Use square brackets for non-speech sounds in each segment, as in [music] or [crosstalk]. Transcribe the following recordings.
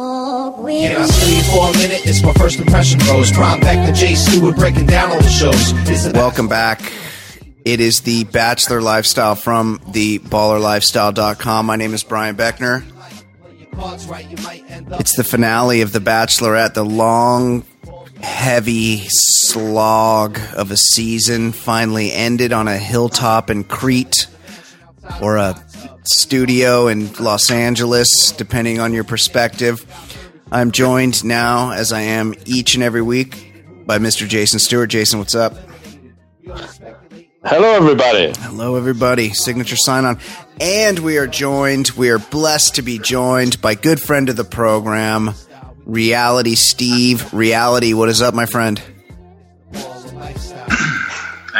Can I sleep for a minute? It's my first impression rose. Prime back to Jay Stewart breaking down all the shows. Welcome back. It is the Bachelor Lifestyle from the ballerlifestyle.com. My name is Brian Beckner. cards right, you might end up It's the finale of The Bachelorette, the long, heavy slog of a season finally ended on a hilltop in Crete or a studio in Los Angeles, depending on your perspective. I'm joined now, as I am each and every week, by Mr. Jason Stewart. Jason, what's up? Hello, everybody. Hello, everybody. Signature sign on. And we are joined, we are blessed to be joined by good friend of the program, Reality Steve. Reality, what is up, my friend?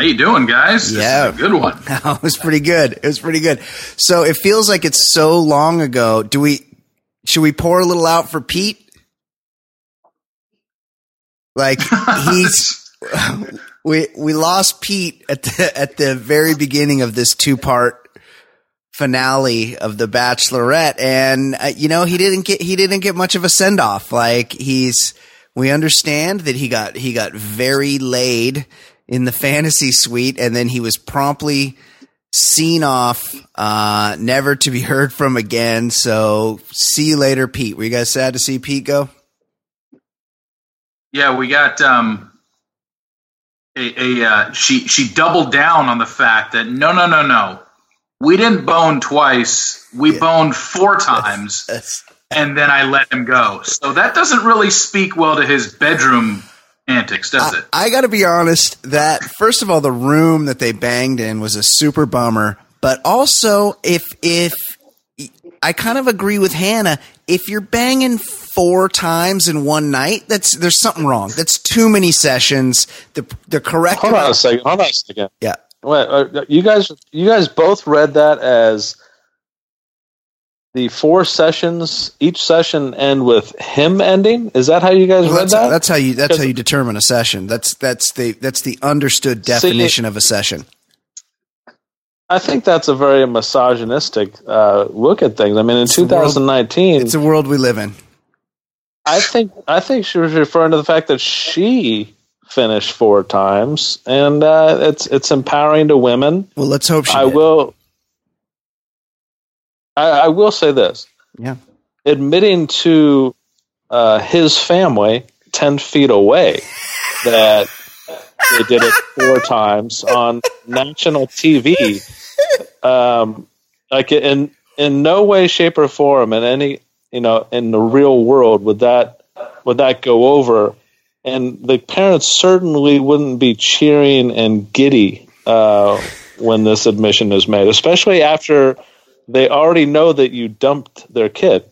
How you doing, guys? This Yeah. is a good one. [laughs] it was pretty good. It was pretty good. So it feels like it's so long ago. Do we, should we pour a little out for Pete? Like [laughs] he's, we, we lost Pete at the, at the very beginning of this two part finale of the Bachelorette, and uh, you know he didn't get he didn't get much of a send off. Like he's we understand that he got he got very laid in the fantasy suite, and then he was promptly seen off, uh, never to be [laughs] heard from again. So see you later, Pete. Were you guys sad to see Pete go? Yeah, we got um, a, a uh, she she doubled down on the fact that no no no no, we didn't bone twice, we boned four [laughs] times, and then I let him go. So that doesn't really speak well to his bedroom antics, does it? I got to be honest that first of all, the room that they banged in was a super bummer. But also, if if I kind of agree with Hannah, if you're banging four times in one night, that's there's something wrong. That's too many sessions. The the correct Hold on a second. Hold on a second. yeah. Wait, uh, you guys, you guys both read that as the four sessions, each session end with him ending. Is that how you guys Well, read that's, that? that's how you that's how you determine a session. That's that's the that's the understood definition of a session. I think that's a very misogynistic uh, look at things. I mean, in world- 2019, It's a world we live in. I think I think she was referring to the fact that she finished four times, and uh, it's it's empowering to women. Well, let's hope she. I did. will. I, I will say this: Yeah. admitting to uh, his family ten feet away that they did it four times on national TV. Um, like in in no way, shape, or form in any you know in the real world would that would that go over. And the parents certainly wouldn't be cheering and giddy uh, when this admission is made, especially after they already know that you dumped their kid.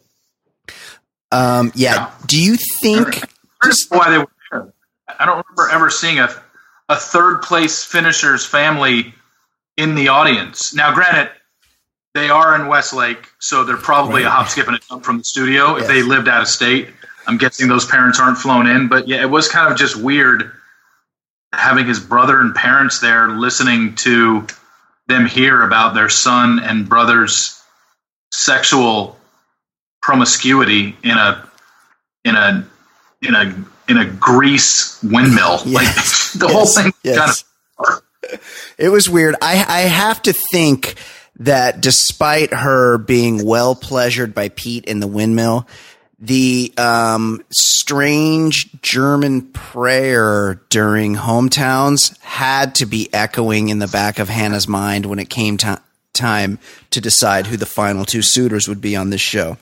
Um, yeah. Do you think? That's why they were there. I don't remember ever seeing a a third place finisher's family in the audience. Now, granted, they are in Westlake, so they're probably a hop, skip, and a jump from the studio. If they lived out of state, I'm guessing those parents aren't flown in. But yeah, it was kind of just weird having his brother and parents there listening to them hear about their son and brother's sexual promiscuity in a in a in a in a grease windmill. [laughs] Yeah. Like the whole thing yes. kind [laughs] of It was weird. I I have to think that despite her being well pleasured by Pete in the windmill, the um, strange German prayer during hometowns had to be echoing in the back of Hannah's mind when it came to- time to decide who the final two suitors would be on this show.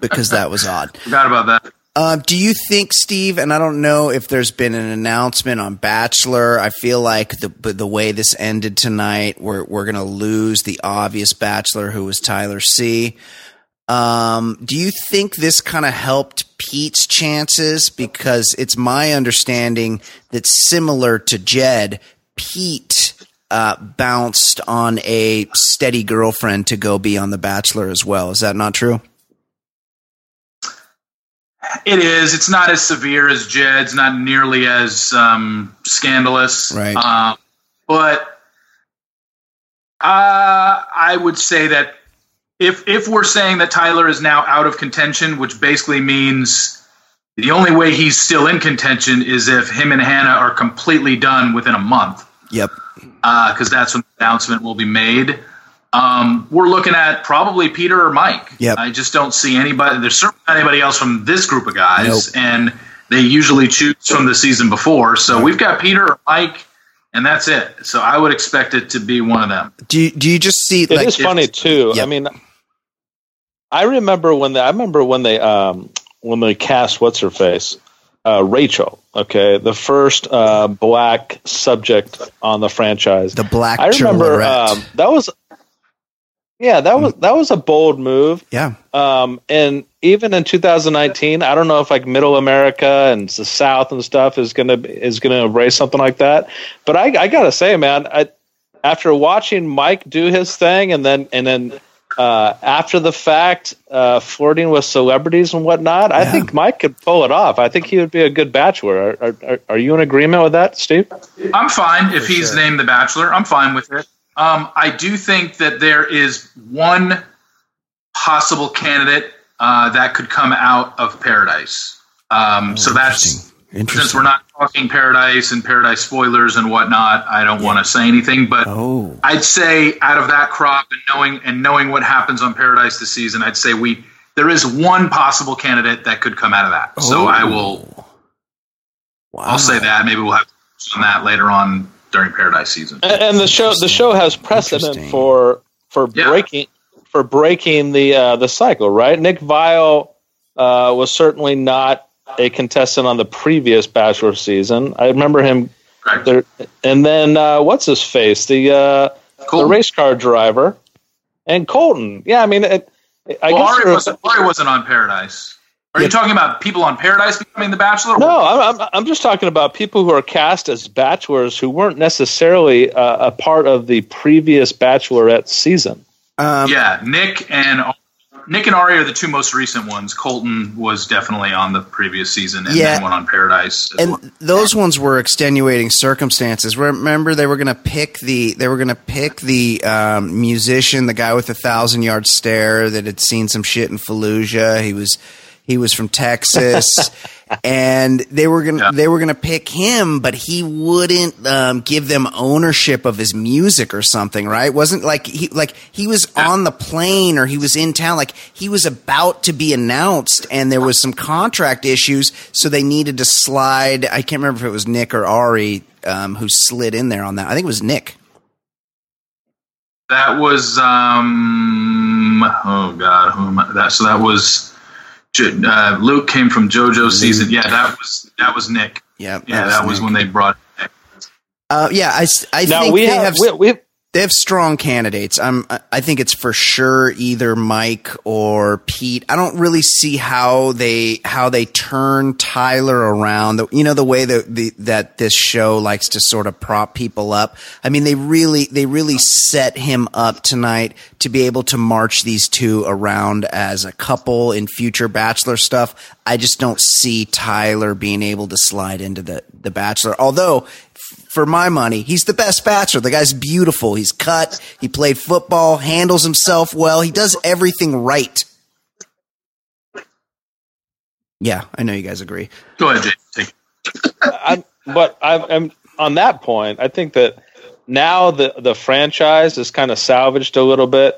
Because that was odd. [laughs] forgot about that. Um, do you think, Steve? And I don't know if there's been an announcement on Bachelor. I feel like the the way this ended tonight, we're we're gonna lose the obvious Bachelor, who was Tyler C. Um, do you think this kind of helped Pete's chances? Because it's my understanding that similar to Jed, Pete uh, bounced on a steady girlfriend to go be on The Bachelor as well. Is that not true? It is. It's not as severe as Jed's. Not nearly as um, scandalous. Right. Um, but uh, I would say that if if we're saying that Tyler is now out of contention, which basically means the only way he's still in contention is if him and Hannah are completely done within a month, Yep. because that's when the announcement will be made. Um, we're looking at probably Peter or Mike. Yep. I just don't see anybody. There's certainly not anybody else from this group of guys, Nope. and they usually choose from the season before. So we've got Peter or Mike, and that's it. So I would expect it to be one of them. Do you, do you just see It like is funny too. Yep. I mean, I remember when they, I remember when they um when they cast what's her face, uh, Rachel. Okay, the first uh, black subject on the franchise. the black I remember um, that was yeah that was that was a bold move. yeah. Um, and even in 2019, I don't know if like Middle America and the South and stuff is gonna is gonna embrace something like that. But I, I gotta say, man, I, after watching Mike do his thing and then and then uh, after the fact, uh, flirting with celebrities and whatnot, I think Mike could pull it off. I think he would be a good bachelor. Are, are, are you in agreement with that, Steve? I'm fine if he's named the Bachelor. I'm fine with it. Um, I do think that there is one possible candidate uh, that could come out of Paradise. Um, so that's Interesting. Since we're not talking Paradise and Paradise spoilers and whatnot. I don't want to say anything, but Oh. I'd say out of that crop and knowing and knowing what happens on Paradise this season, I'd say we there is one possible candidate that could come out of that. So Oh. I will Wow. I'll say that. Maybe we'll have on that later on during Paradise season. And, and the show the show has precedent for for Yeah. breaking for breaking the uh, the cycle, right? Nick Viall uh, was certainly not a contestant on the previous Bachelor season. I remember him Correct. there, and then uh, what's his face the uh, the race car driver and Colton. Yeah, I mean, it, I well, guess Arie wasn't, Arie wasn't on Paradise. Are Yeah. you talking about people on Paradise becoming the Bachelor? No, I'm, I'm, I'm just talking about people who are cast as bachelors who weren't necessarily uh, a part of the previous Bachelorette season. Um, yeah, Nick and Nick and Arie are the two most recent ones. Colton was definitely on the previous season and Yeah. then went on Paradise. as well. and those ones were extenuating circumstances. Remember, they were going to pick the they were going to pick the um, musician, the guy with the thousand yard stare that had seen some shit in Fallujah. He was he was from Texas, [laughs] and they were gonna Yeah. they were gonna pick him, but he wouldn't um, give them ownership of his music or something. Right? Wasn't like he like he was on the plane or he was in town. Like he was about to be announced, and there was some contract issues, so they needed to slide. I can't remember if it was Nick or Arie um, who slid in there on that. I think it was Nick. that was um oh god who am I, that so that was uh, Luke came from JoJo season. Yeah, that was that was Nick. Yeah, Yeah, that was Nick. when they brought. Nick. Uh, yeah, I. Now think we they have, have, we, we, they have strong candidates. I'm I think it's for sure either Mike or Pete. I don't really see how they how they turn Tyler around. The- You know the way that the that this show likes to sort of prop people up. I mean they really they really set him up tonight to be able to march these two around as a couple in future bachelor stuff. I just don't see Tyler being able to slide into the the bachelor. Although for my money, he's the best bachelor. The guy's beautiful. He's cut. He played football, handles himself well. He does everything right. Yeah, I know you guys agree. Go ahead, Jay. I'm, but I, I'm on that point. I think that now the the franchise is kind of salvaged a little bit,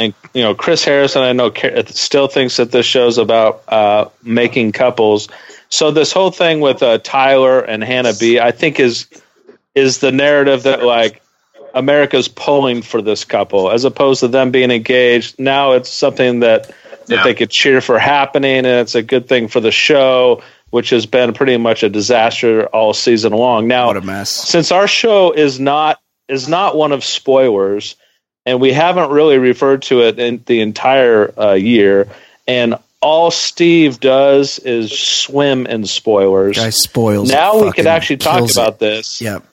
and you know Chris Harrison, I know still thinks that this show's about uh, making couples. So this whole thing with uh, Tyler and Hannah B, I think is is the narrative that like America's pulling for this couple as opposed to them being engaged. Now it's something that that yeah. they could cheer for happening, and it's a good thing for the show which has been pretty much a disaster all season long. Now, what a mess! Since our show is not is not one of spoilers, and we haven't really referred to it in the entire uh, year, and all Steve does is swim in spoilers. Guy spoils. Now we could actually talk about it. this. Yep.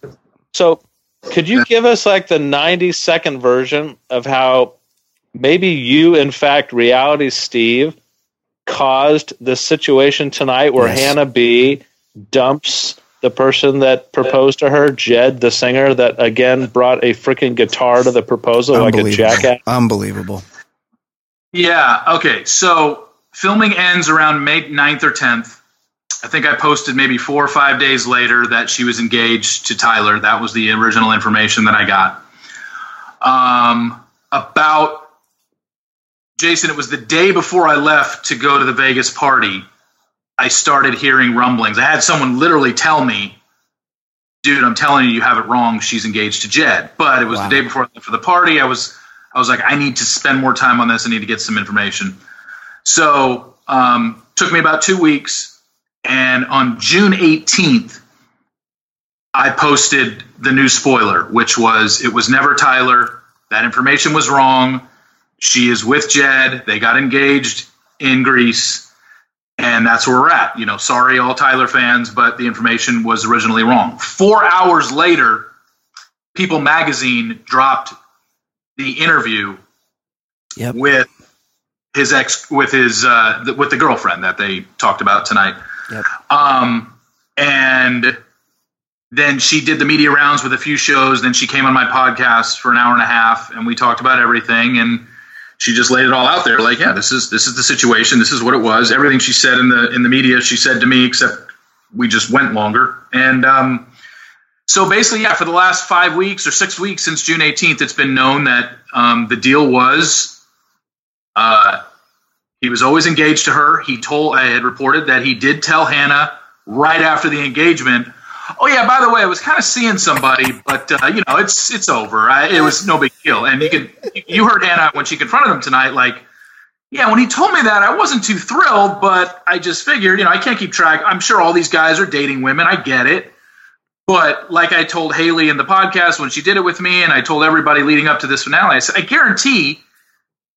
So, could you give us like the ninety second version of how maybe you, in fact, reality Steve? caused the situation tonight where yes. Hannah B dumps the person that proposed to her, Jed, the singer that again brought a freaking guitar to the proposal like a jackass. Unbelievable. Yeah. Okay. So filming ends around May 9th or 10th. I think I posted maybe four or five days later that she was engaged to Tyler. That was the original information that I got. Um, about Jason, it was the day before I left to go to the Vegas party. I started hearing rumblings. I had someone literally tell me, dude, I'm telling you, you have it wrong. She's engaged to Jed. But it was wow. the day before I left for the party. I was, I was like, I need to spend more time on this. I need to get some information. So, um, took me about two weeks. And on June 18th, I posted the new spoiler, which was it was never Tyler. That information was wrong. She is with Jed. They got engaged in Greece, and that's where we're at. You know, sorry, all Tyler fans, but the information was originally wrong. Four hours later, People Magazine dropped the interview yep. with his ex, with his uh, the, with the girlfriend that they talked about tonight. Yep. Um, and then she did the media rounds with a few shows. Then she came on my podcast for an hour and a half, and we talked about everything. And she just laid it all out there like yeah this is this is the situation this is what it was everything she said in the in the media she said to me except we just went longer and um, so basically yeah for the last five weeks or six weeks since june 18th it's been known that um, the deal was uh, he was always engaged to her he told i had reported that he did tell hannah right after the engagement Oh yeah, by the way, I was kind of seeing somebody, but uh, you know, it's it's over. I, it was no big deal. And you could you heard Hannah when she confronted him tonight, like, yeah, when he told me that, I wasn't too thrilled, but I just figured, you know, I can't keep track. I'm sure all these guys are dating women. I get it. But like I told Haley in the podcast when she did it with me, and I told everybody leading up to this finale, I said, I guarantee,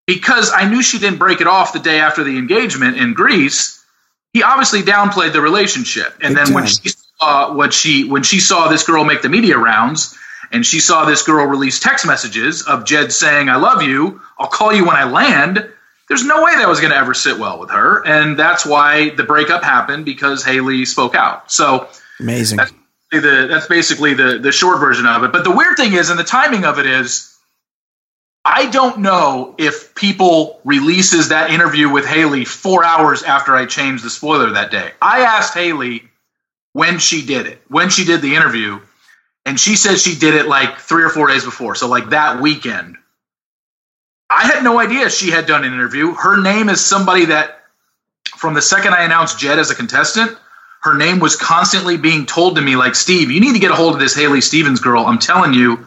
because I knew she didn't break it off the day after the engagement in Greece, he obviously downplayed the relationship. And then when she saw what she when she saw this girl make the media rounds and she saw this girl release text messages of Jed saying, I love you, I'll call you when I land. There's no way that was going to ever sit well with her. And that's why the breakup happened because Haley spoke out. So amazing. That's, the, that's basically the, the short version of it. But the weird thing is, and the timing of it is, I don't know if people releases that interview with Haley four hours after I changed the spoiler that day. I asked Haley when she did it, when she did the interview, and she said she did it like three or four days before. So like that weekend. I had no idea she had done an interview. Her name is somebody that from the second I announced Jed as a contestant, her name was constantly being told to me like, Steve, you need to get a hold of this Haley Stevens girl. I'm telling you,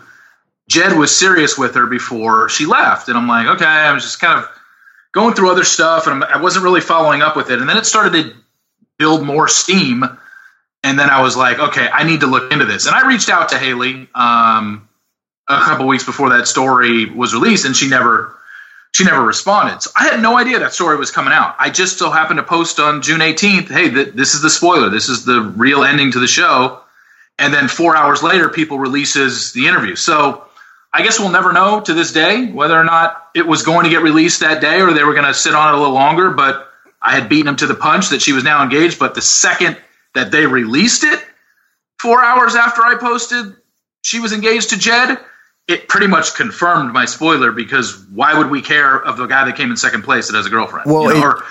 Jed was serious with her before she left. And I'm like, okay, I was just kind of going through other stuff and I wasn't really following up with it. And then it started to build more steam and then I was like, okay, I need to look into this. And I reached out to Haley um, a couple weeks before that story was released, and she never she never responded. So I had no idea that story was coming out. I just so happened to post on June 18th, hey, th- this is the spoiler. This is the real ending to the show. And then four hours later, people releases the interview. So I guess we'll never know to this day whether or not it was going to get released that day or they were going to sit on it a little longer. But I had beaten him to the punch that she was now engaged. But the second – that they released it four hours after I posted she was engaged to Jed, it pretty much confirmed my spoiler because why would we care of the guy that came in second place that has a girlfriend? Well, you know, or,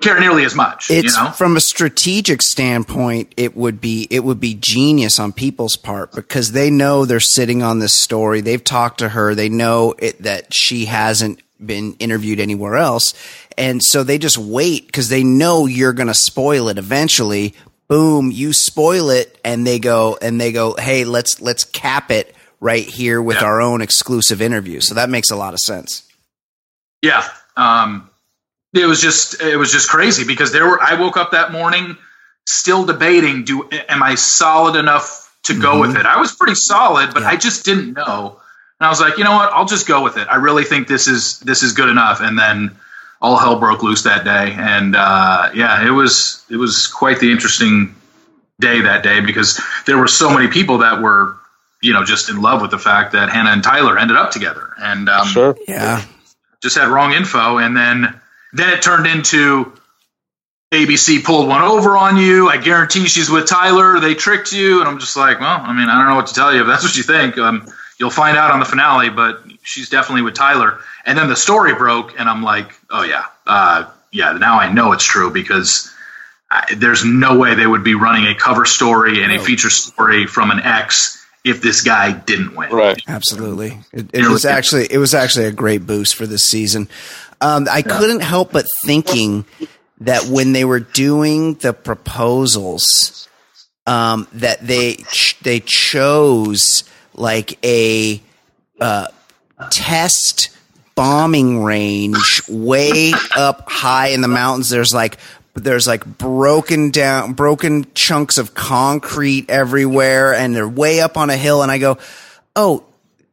care nearly as much. It's you know? from a strategic standpoint, it would be it would be genius on people's part because they know they're sitting on this story. They've talked to her. They know it, that she hasn't been interviewed anywhere else, and so they just wait because they know you're going to spoil it eventually. Boom, you spoil it, and they go and they go, hey, let's let's cap it right here with Yeah. our own exclusive interview. So that makes a lot of sense. Yeah. Um, it was just it was just crazy because there were I woke up that morning still debating do am I solid enough to go with it. I was pretty solid, but I just didn't know. And I was like, you know what? I'll just go with it. I really think this is this is good enough. And then all hell broke loose that day. And uh, yeah, it was it was quite the interesting day that day because there were so many people that were you know just in love with the fact that Hannah and Tyler ended up together. And um, Sure. Yeah, just had wrong info and then then it turned into ABC pulled one over on you. I guarantee she's with Tyler. They tricked you, and I'm just like, well, I mean, I don't know what to tell you. If that's what you think, um, you'll find out on the finale. But she's definitely with Tyler. And then the story broke, and I'm like, oh yeah, uh, yeah. Now I know it's true because I, there's no way they would be running a cover story and a feature story from an ex if this guy didn't win. Right. Absolutely. It, it was actually it was actually a great boost for this season. Um, I couldn't help but thinking that when they were doing the proposals, um, that they ch- they chose like a uh, test bombing range way up high in the mountains. There's like there's like broken down broken chunks of concrete everywhere and they're way up on a hill and I go, "Oh,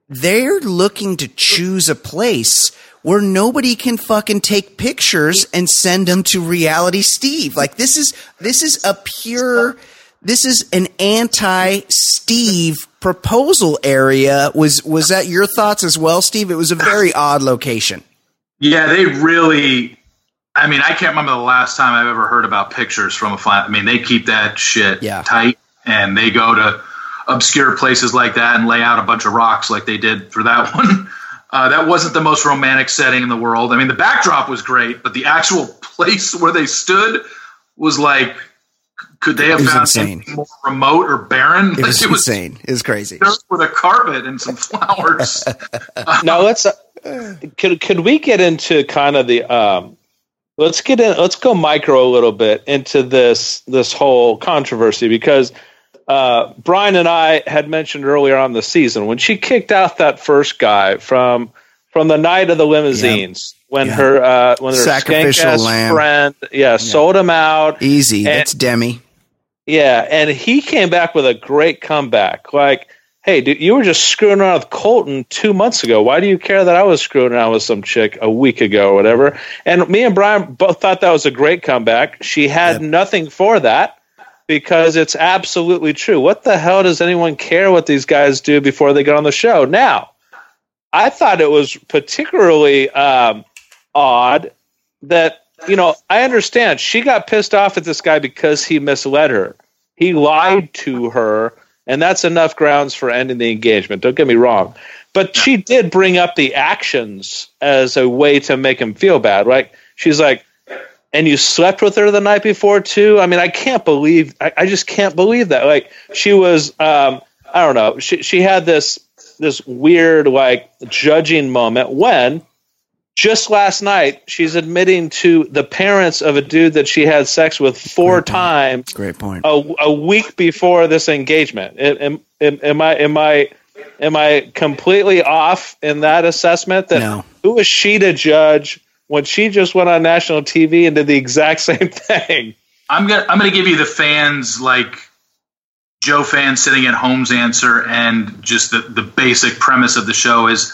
they're looking to choose a place where nobody can fucking take pictures and send them to reality Steve. Like this is this is a pure this is an anti Steve proposal area. Was was that your thoughts as well, Steve? It was a very odd location. Yeah, they really. I mean, I can't remember the last time I've ever heard about pictures from a flat. I mean, they keep that shit Yeah. tight, and they go to obscure places like that and lay out a bunch of rocks like they did for that [laughs] one. Uh, that wasn't the most romantic setting in the world. I mean, the backdrop was great, but the actual [laughs] place where they stood was like, could they have It found insane. anything more remote or barren? It [laughs] Like, was insane. It was crazy. dirt with a carpet and some flowers. [laughs] now let's uh, could could we get into kind of the um let's get in let's go micro a little bit into this this whole controversy because uh Brian and I had mentioned earlier on the season when she kicked out that first guy from from the night of the limousines when her uh when her Sacrificial lamb. friend yeah, sold him out Easy. And- That's Demi. yeah, and he came back with a great comeback. Like, hey, dude, you were just screwing around with Colton two months ago. Why do you care that I was screwing around with some chick a week ago or whatever? And me and Brian both thought that was a great comeback. She had nothing for that because it's absolutely true. What the hell does anyone care what these guys do before they get on the show? Now, I thought it was particularly um, odd that you know I understand she got pissed off at this guy because he misled her. He lied to her, and that's enough grounds for ending the engagement. Don't get me wrong, but she did bring up the actions as a way to make him feel bad. Right? She's like, "And you slept with her the night before too." I mean, I can't believe. I, I just can't believe that. Like she was. Um, I don't know. She she had this this weird like judging moment when just last night she's admitting to the parents of a dude that she had sex with four Great times Great point. a, a week before this engagement. Am, am, am I am I am I completely off in that assessment? That No. who is she to judge when she just went on national TV and did the exact [laughs] same thing? I'm gonna I'm gonna give you the fans like Joe fans sitting at home's answer and just the, the basic premise of the show is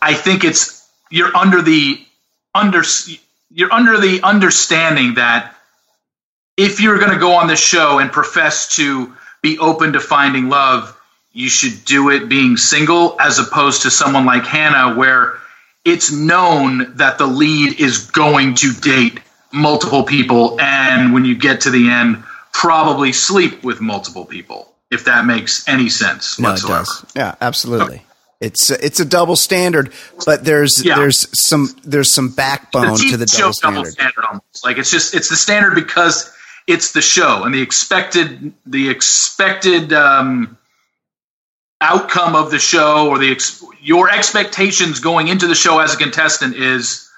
I think it's you're under the under you're under the understanding that if you're going to go on the show and profess to be open to finding love, you should do it being single as opposed to someone like Hannah where it's known that the lead is going to date multiple people and when you get to the end probably sleep with multiple people if that makes any sense No, it does. Yeah, absolutely. It's a, it's a double standard, but there's Yeah. there's some there's some backbone to the double show double standard. standard almost. Like it's just it's the standard because it's the show and the expected the expected um, outcome of the show or the ex- your expectations going into the show as a contestant is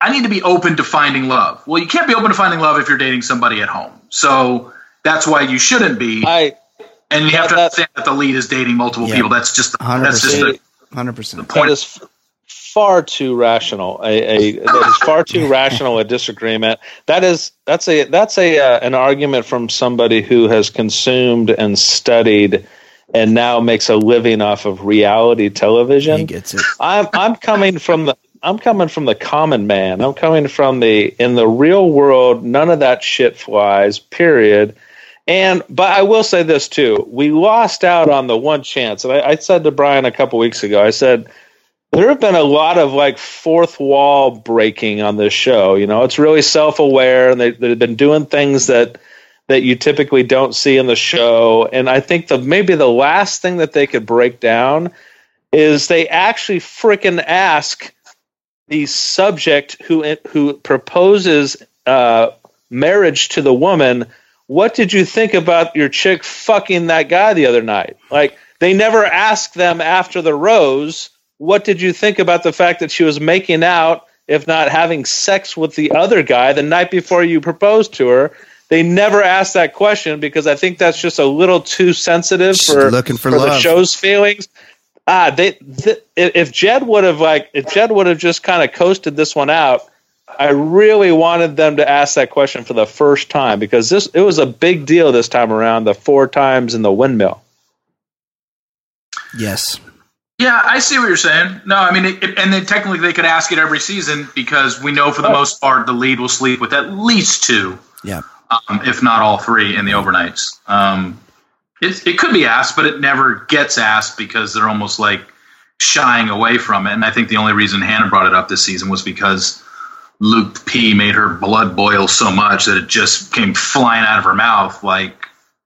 I need to be open to finding love. Well, you can't be open to finding love if you're dating somebody at home. So that's why you shouldn't be. I and you have to that- understand that the lead is dating multiple Yeah. people. That's just the, 100%. that's just the Hundred percent. that point. is f- far too rational. A, a that is far too [laughs] rational a disagreement. That is that's a that's a uh, an argument from somebody who has consumed and studied and now makes a living off of reality television. He gets it. I'm I'm coming from the I'm coming from the common man. I'm coming from the in the real world. None of that shit flies. Period. And but I will say this too: we lost out on the one chance. And I, I said to Brian a couple weeks ago, I said there have been a lot of like fourth wall breaking on this show. You know, it's really self aware, and they, they've been doing things that that you typically don't see in the show. And I think the maybe the last thing that they could break down is they actually freaking ask the subject who who proposes uh, marriage to the woman, "What did you think about your chick fucking that guy the other night?" Like they never ask them after the rose, "What did you think about the fact that she was making out, if not having sex with the other guy the night before you proposed to her?" They never ask that question because I think that's just a little too sensitive Just for looking for the show's feelings. Ah, they th- if Jed would have like if Jed would have just kind of coasted this one out, I really wanted them to ask that question for the first time because this it was a big deal this time around. The four times in the windmill. Yes. Yeah, I see what you're saying. No, I mean, it, it- and then technically they could ask it every season because we know for the most part the lead will sleep with at least two, Yeah. Um, if not all three, in the overnights. Um, it, it could be asked, but it never gets asked because they're almost like shying away from it. And I think the only reason Hannah brought it up this season was because Luke P made her blood boil so much that it just came flying out of her mouth. Like,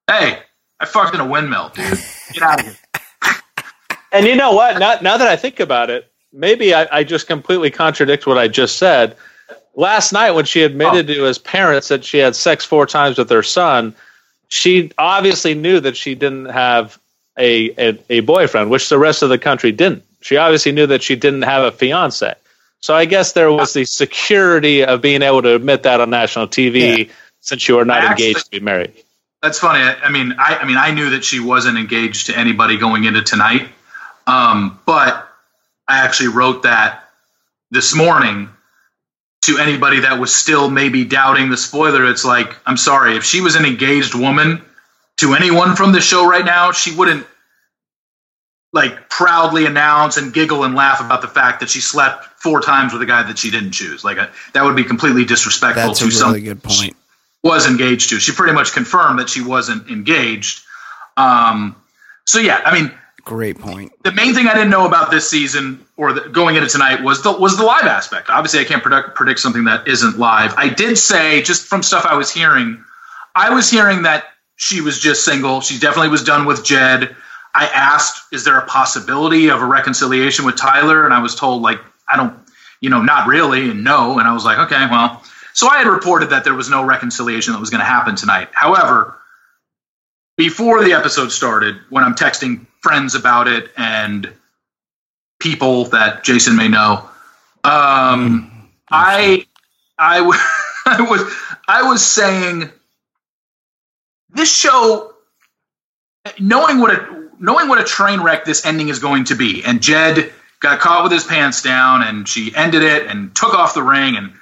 hey, I fucked in a windmill, dude. Get out of here. [laughs] And you know what? Now, now that I think about it, maybe I, I just completely contradict what I just said. Last night, when she admitted to his parents that she had sex four times with her son, she obviously knew that she didn't have a, a, a boyfriend, which the rest of the country didn't. She obviously knew that she didn't have a fiance. So I guess there was the security of being able to admit that on national TV since you are not actually- engaged to be married. That's funny. I, I mean, I, I mean, I knew that she wasn't engaged to anybody going into tonight, um, but I actually wrote that this morning to anybody that was still maybe doubting the spoiler. It's like, I'm sorry, if she was an engaged woman to anyone from the show right now, she wouldn't like proudly announce and giggle and laugh about the fact that she slept four times with a guy that she didn't choose. Like, uh that would be completely disrespectful That's a to really good point. was engaged to. She pretty much confirmed that she wasn't engaged. Um, so yeah, I mean, Great point. the main thing I didn't know about this season or the, going into tonight was the was the live aspect. Obviously, I can't predict predict something that isn't live. I did say just from stuff I was hearing, I was hearing that she was just single. She definitely was done with Jed. I asked, "Is there a possibility of a reconciliation with Tyler?" And I was told, like, I don't, you know, not really, and no. And I was like, okay, well. So I had reported that there was no reconciliation that was going to happen tonight. However, before the episode started, when I'm texting friends about it and people that Jason may know, um, I, I, w- [laughs] I was, I was saying this show, knowing what a knowing what a train wreck this ending is going to be, and Jed got caught with his pants down, and she ended it and took off the ring, and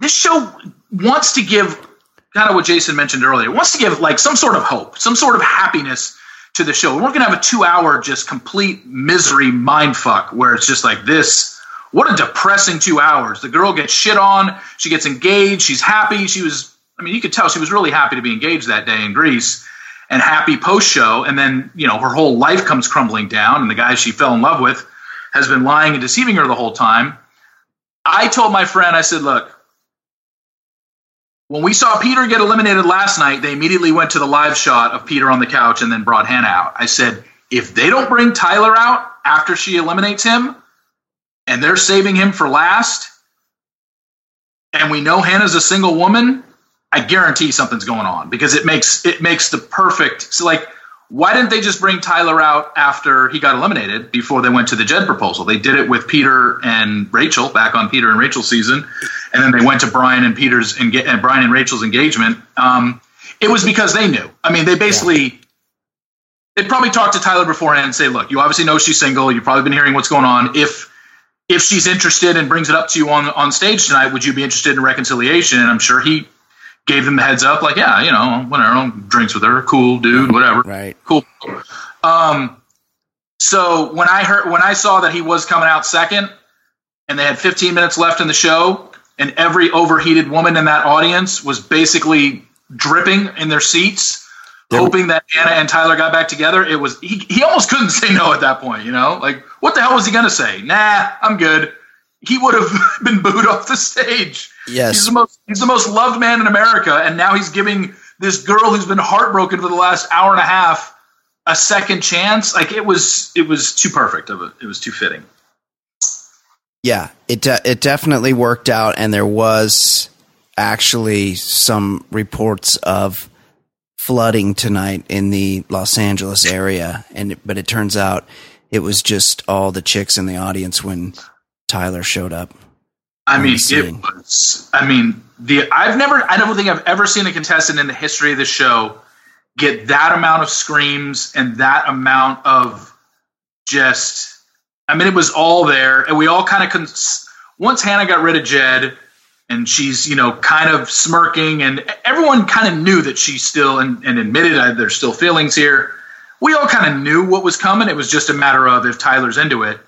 this show wants to give kind of what Jason mentioned earlier. It wants to give like some sort of hope, some sort of happiness to the show. We're going to have a two-hour just complete misery mind fuck where it's just like this. What a depressing two hours. The girl gets shit on. She gets engaged. She's happy. She was. I mean, you could tell she was really happy to be engaged that day in Greece and happy post show. And then, you know, her whole life comes crumbling down, and the guy she fell in love with has been lying and deceiving her the whole time. I told my friend, I said, look, when we saw Peter get eliminated last night, they immediately went to the live shot of Peter on the couch and then brought Hannah out. I said, if they don't bring Tyler out after she eliminates him, and they're saving him for last, and we know Hannah's a single woman, I guarantee something's going on because it makes it makes the perfect. So like, why didn't they just bring Tyler out after he got eliminated before they went to the Jed proposal? They did it with Peter and Rachel back on Peter and Rachel's season, and then they went to Brian and Peter's and Brian and Rachel's engagement. Um, it was because they knew. I mean, they basically. Yeah. They probably talked to Tyler beforehand and say, "Look, you obviously know she's single. You've probably been hearing what's going on. If if she's interested and brings it up to you on on stage tonight, would you be interested in reconciliation?" And I'm sure he gave them the heads up, like, yeah, you know, whatever, drinks with her, cool dude, whatever, right, cool. Um, so when I heard when I saw that he was coming out second, and they had 15 minutes left in the show, and every overheated woman in that audience was basically dripping in their seats. hoping that Anna and Tyler got back together, it was he, he almost couldn't [laughs] say no at that point, you know? Like, what the hell was he gonna say? Nah, I'm good he would have [laughs] been booed off the stage. Yes, he's the most he's the most loved man in America, and now he's giving this girl who's been heartbroken for the last hour and a half a second chance. Like it was it was too perfect of it. It was too fitting. Yeah, it de- it definitely worked out, and there was actually some reports of flooding tonight in the Los Angeles area, and but it turns out it was just all the chicks in the audience when Tyler showed up. I mean, it was. I mean, the I've never. I don't think I've ever seen a contestant in the history of the show get that amount of screams and that amount of just. I mean, it was all there, and we all kind of. Cons- once Hannah got rid of Jed, and she's you know kind of smirking, and everyone kind of knew that she still and, and admitted uh, there's still feelings here. We all kind of knew what was coming. It was just a matter of if Tyler's into it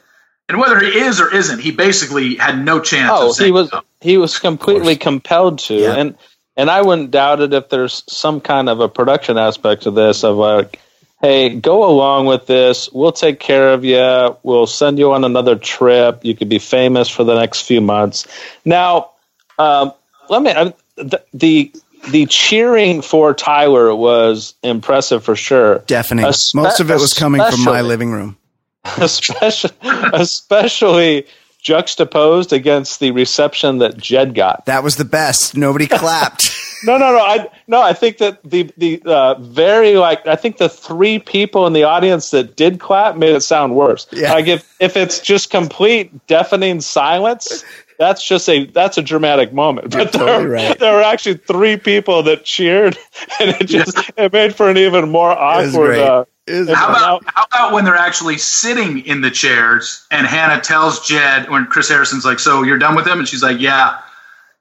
and whether he is or isn't, he basically had no chance. Oh, he was no. he was completely compelled to, yeah. and and I wouldn't doubt it if there's some kind of a production aspect to this of like, hey, go along with this. We'll take care of you. We'll send you on another trip. You could be famous for the next few months. Now, um, let me the, the the cheering for Tyler was impressive for sure. Definitely, Espe- most of it was coming from my living room. [laughs] especially especially juxtaposed against the reception that Jed got. That was the best. Nobody [laughs] clapped. no, no, no. I no. I think that the the uh, very like I think the three people in the audience that did clap made it sound worse. Yeah. Like if if it's just complete deafening silence. That's just a that's a dramatic moment. But there, totally right. there were actually three people that cheered, [laughs] and it just it made for an even more awkward uh, how about how about when they're actually sitting in the chairs and Hannah tells Jed when Chris Harrison's like, "So you're done with him?" and she's like, "Yeah."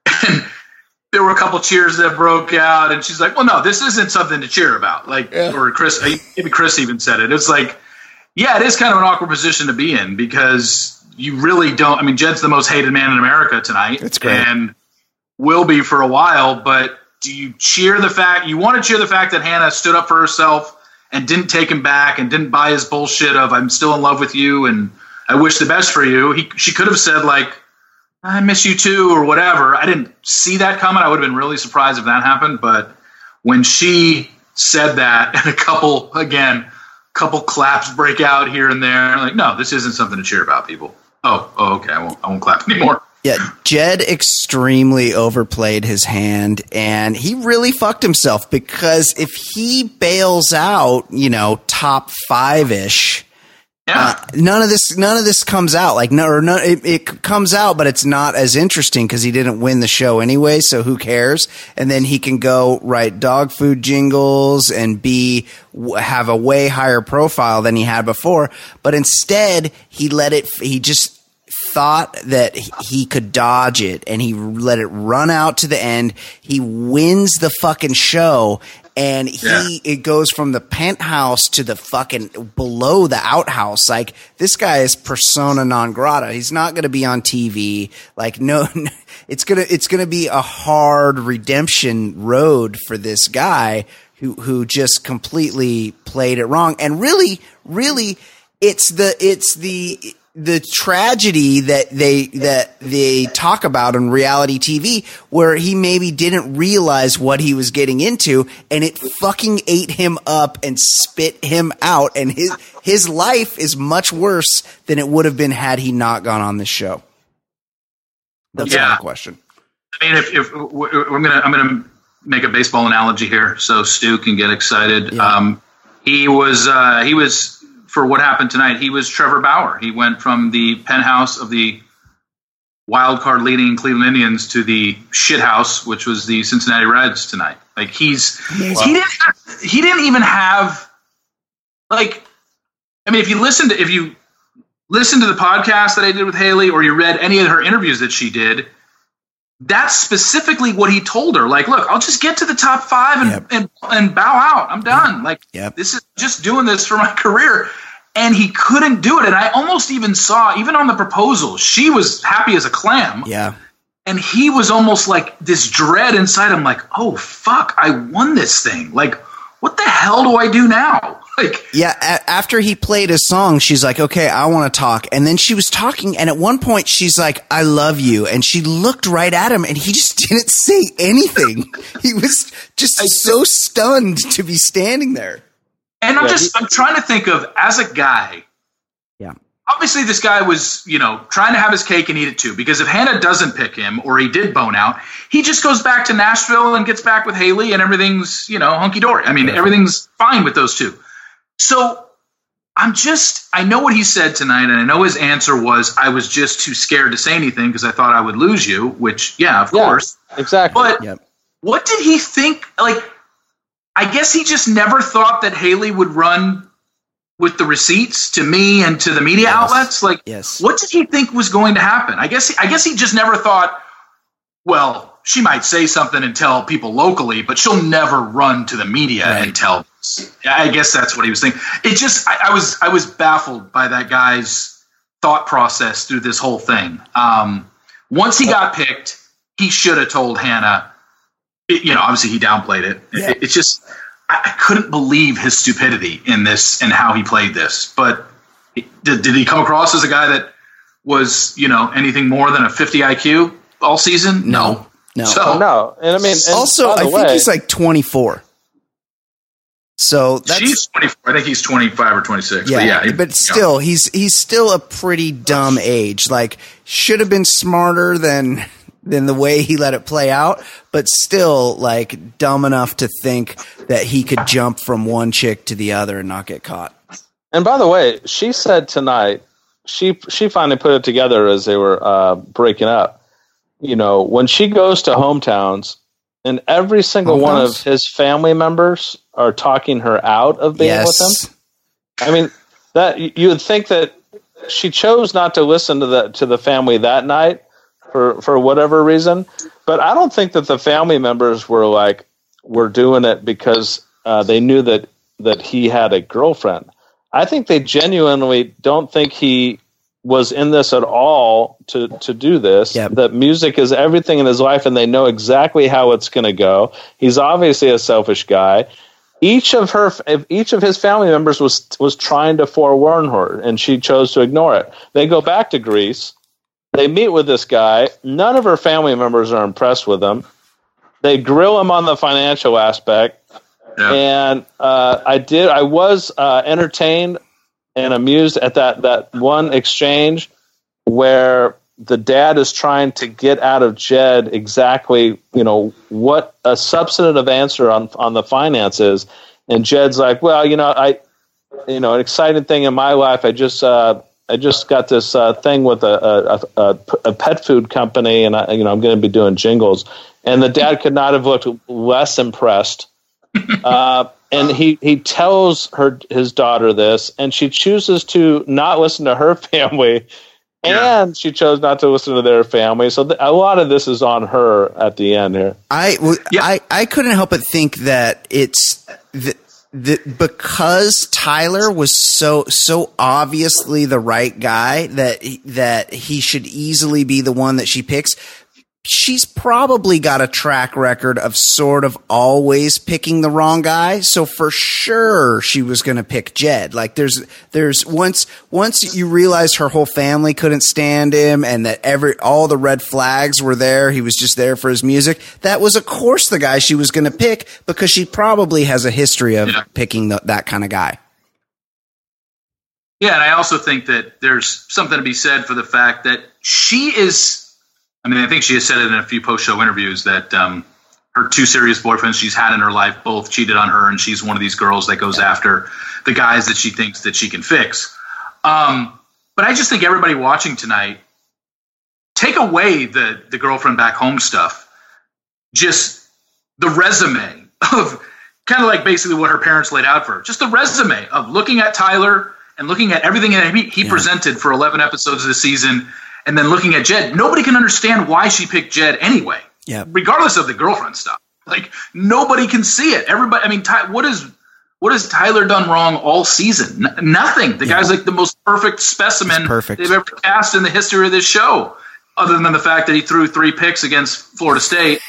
[laughs] And there were a couple cheers that broke out, and she's like, "Well, no, this isn't something to cheer about." Like, yeah. or Chris, uh, maybe Chris even said it. It's like, yeah, it is kind of an awkward position to be in because you really don't. I mean, Jed's the most hated man in America tonight, That's great. and will be for a while. But do you cheer the fact you want to cheer the fact that Hannah stood up for herself? And didn't take him back and didn't buy his bullshit of I'm still in love with you and I wish the best for you. He she could have said like I miss you too or whatever. I didn't see that coming. I would have been really surprised if that happened, but when she said that and [laughs] a couple again, couple claps break out here and there, like no, this isn't something to cheer about people. Oh, oh okay, I won't I won't clap [laughs] anymore. Yeah, Jed extremely overplayed his hand and he really fucked himself because if he bails out, you know, top five ish, yeah. Uh, none of this, none of this comes out. Like no, or no, it, it comes out, but it's not as interesting because he didn't win the show anyway. So who cares? And then he can go write dog food jingles and be have a way higher profile than he had before. But instead, he let it. He just thought that he could dodge it and he let it run out to the end. He wins the fucking show and he yeah. it goes from the penthouse to the fucking below the outhouse. Like this guy is persona non grata. He's not going to be on TV. Like no, [laughs] it's gonna it's gonna be a hard redemption road for this guy who who just completely played it wrong. And really, really, it's the it's the the tragedy that they that they talk about on reality TV where he maybe didn't realize what he was getting into and it fucking ate him up and spit him out and his his life is much worse than it would have been had he not gone on this show. That's Yeah. my question. I mean, if, if I'm gonna I'm gonna make a baseball analogy here, so Stu can get excited. Yeah. Um, he was uh, he was for what happened tonight. He was Trevor Bauer. He went from the penthouse of the wild card leading Cleveland Indians to the shit house, which was the Cincinnati Reds tonight. Like he's he didn't he didn't even have like I mean, if you listen to if you listen to the podcast that I did with Haley, or you read any of her interviews that she did, that's specifically what he told her. Like, look, I'll just get to the top five and Yep. and, and bow out. I'm done. Like, Yep. this is just doing this for my [laughs] career. And he couldn't do it. And I almost even saw, even on the proposal, she was happy as a clam Yeah. and he was almost like this dread inside him like oh fuck i won this thing like what the hell do i do now like Yeah, a- after he played his song, she's like, "Okay, I want to talk." And then she was talking, and at one point, she's like, "I love you," and she looked right at him, and he just [laughs] didn't say anything. he was just so stunned to be standing there. and i'm Yeah, just i'm trying to think of as a guy Yeah. obviously this guy was you know trying to have his cake and eat it too because if hannah doesn't pick him or he did bone out he just goes back to nashville and gets back with haley and everything's you know hunky-dory i mean everything's fine with those two so i'm just i know what he said tonight and i know his answer was i was just too scared to say anything because i thought i would lose you which yeah of Yeah. course Exactly. but Yep. what did he think like i guess he just never thought that haley would run with the receipts to me and to the media Yes. outlets like Yes. what did he think was going to happen i guess i guess he just never thought well she might say something and tell people locally but she'll never run to the media Right. and tell i guess that's what he was thinking it just I, I was i was baffled by that guy's thought process through this whole thing um, once he got picked he should have told hannah it- you know obviously he downplayed it Yeah. it, it's just I, I couldn't believe his stupidity in this and how he played this but did, did he come across as a guy that was you know anything more than a 50 iq all season No. No. so no, and I mean, and also, I the think way, he's like 24. So that's she's 24 i think he's 25 or 26 yeah, but yeah he- but yeah. still, he's he's still a pretty dumb age. Like, should have been smarter than than the way he let it play out, but still, like, dumb enough to think that he could jump from one chick to the other and not get caught. And by the way, she said tonight she she finally put it together as they were uh, breaking up. You know, when she goes to hometowns, and every single one of his family members are talking her out of being with him. yes, I mean, that you you would think that she chose not to listen to the to the family that night for for whatever reason, but I don't think that the family members were like were doing it because uh, they knew that that he had a girlfriend. I think they genuinely don't think he was in this at all to to do this. Yep. That music is everything in his life, and they know exactly how it's going to go. He's obviously a selfish guy each of her each of his family members was was trying to forewarn her and she chose to ignore it. They go back to greece. They meet with this guy. None of her family members are impressed with him. They grill him on the financial aspect. Yeah. and uh, i did i was uh, entertained and amused at that that one exchange where the dad is trying to get out of Jed exactly, you know, what a substantive answer on on the finances, and Jed's like, well, you know, I, you know, an exciting thing in my life, I just. Uh, I just got this uh, thing with a, a, a, a pet food company, and I, you know I'm going to be doing jingles. And the dad could not have looked less impressed. [laughs] Uh, and he he tells her his daughter this, and she chooses to not listen to her [laughs] family, Yeah. and she chose not to listen to their family. So th- a lot of this is on her at the end here. I, w- Yeah. I I couldn't help but think that it's the, the because Tyler was so so obviously the right guy that he- that he should easily be the one that she picks. She's probably got a track record of sort of always picking the wrong guy. So for sure she was going to pick Jed. Like there's, there's once, once you realize her whole family couldn't stand him and that every, all the red flags were there. He was just there for his music. That was of course the guy she was going to pick because she probably has a history of Yeah. picking the, that kind of guy. Yeah, and I also think that there's something to be said for the fact that she is. I mean, I think she has said it in a few post-show interviews that um, her two serious boyfriends she's had in her life both cheated on her, and she's one of these girls that goes after the guys that she thinks that she can fix. Um, but I just think everybody watching tonight, take away the the girlfriend back home stuff, just the resume of kind of like basically what her parents laid out for her. Just the resume of looking at Tyler and looking at everything that he, he presented for 11 episodes of the season, and then looking at Jed. Nobody can understand why she picked Jed anyway, Yeah. regardless of the girlfriend stuff. Like nobody can see it. Everybody, I mean, Ty, what is what has Tyler done wrong all season? N- nothing. The guy's like the most perfect specimen He's perfect. they've ever cast in the history of this show, other than the fact that he threw three picks against Florida State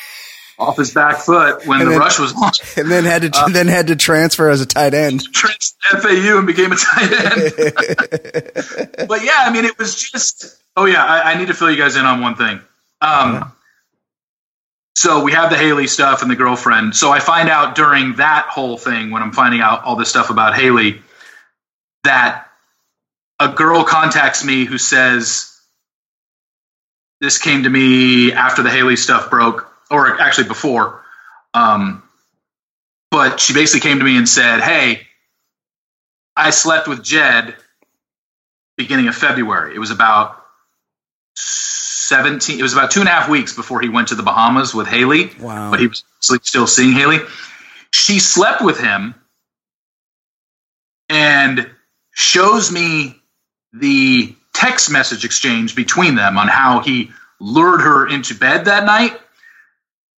off his back foot when And the then- rush was on. [laughs] And then had to, Uh, then had to transfer as a tight end. [laughs] FAU and became a tight end. [laughs] but yeah, I mean, it was just. Oh yeah, I, I need to fill you guys in on one thing. Um, so we have the Haley stuff and the girlfriend. So I find out during that whole thing when I'm finding out all this stuff about Haley that a girl contacts me who says this came to me after the Haley stuff broke, or actually before. Um, but she basically came to me and said, "Hey, I slept with Jed beginning of February. It was about 17, it was about two and a half weeks before he went to the Bahamas with Haley. Wow. But he was still- still seeing Haley. She slept with him and shows me the text message exchange between them on how he lured her into bed that night.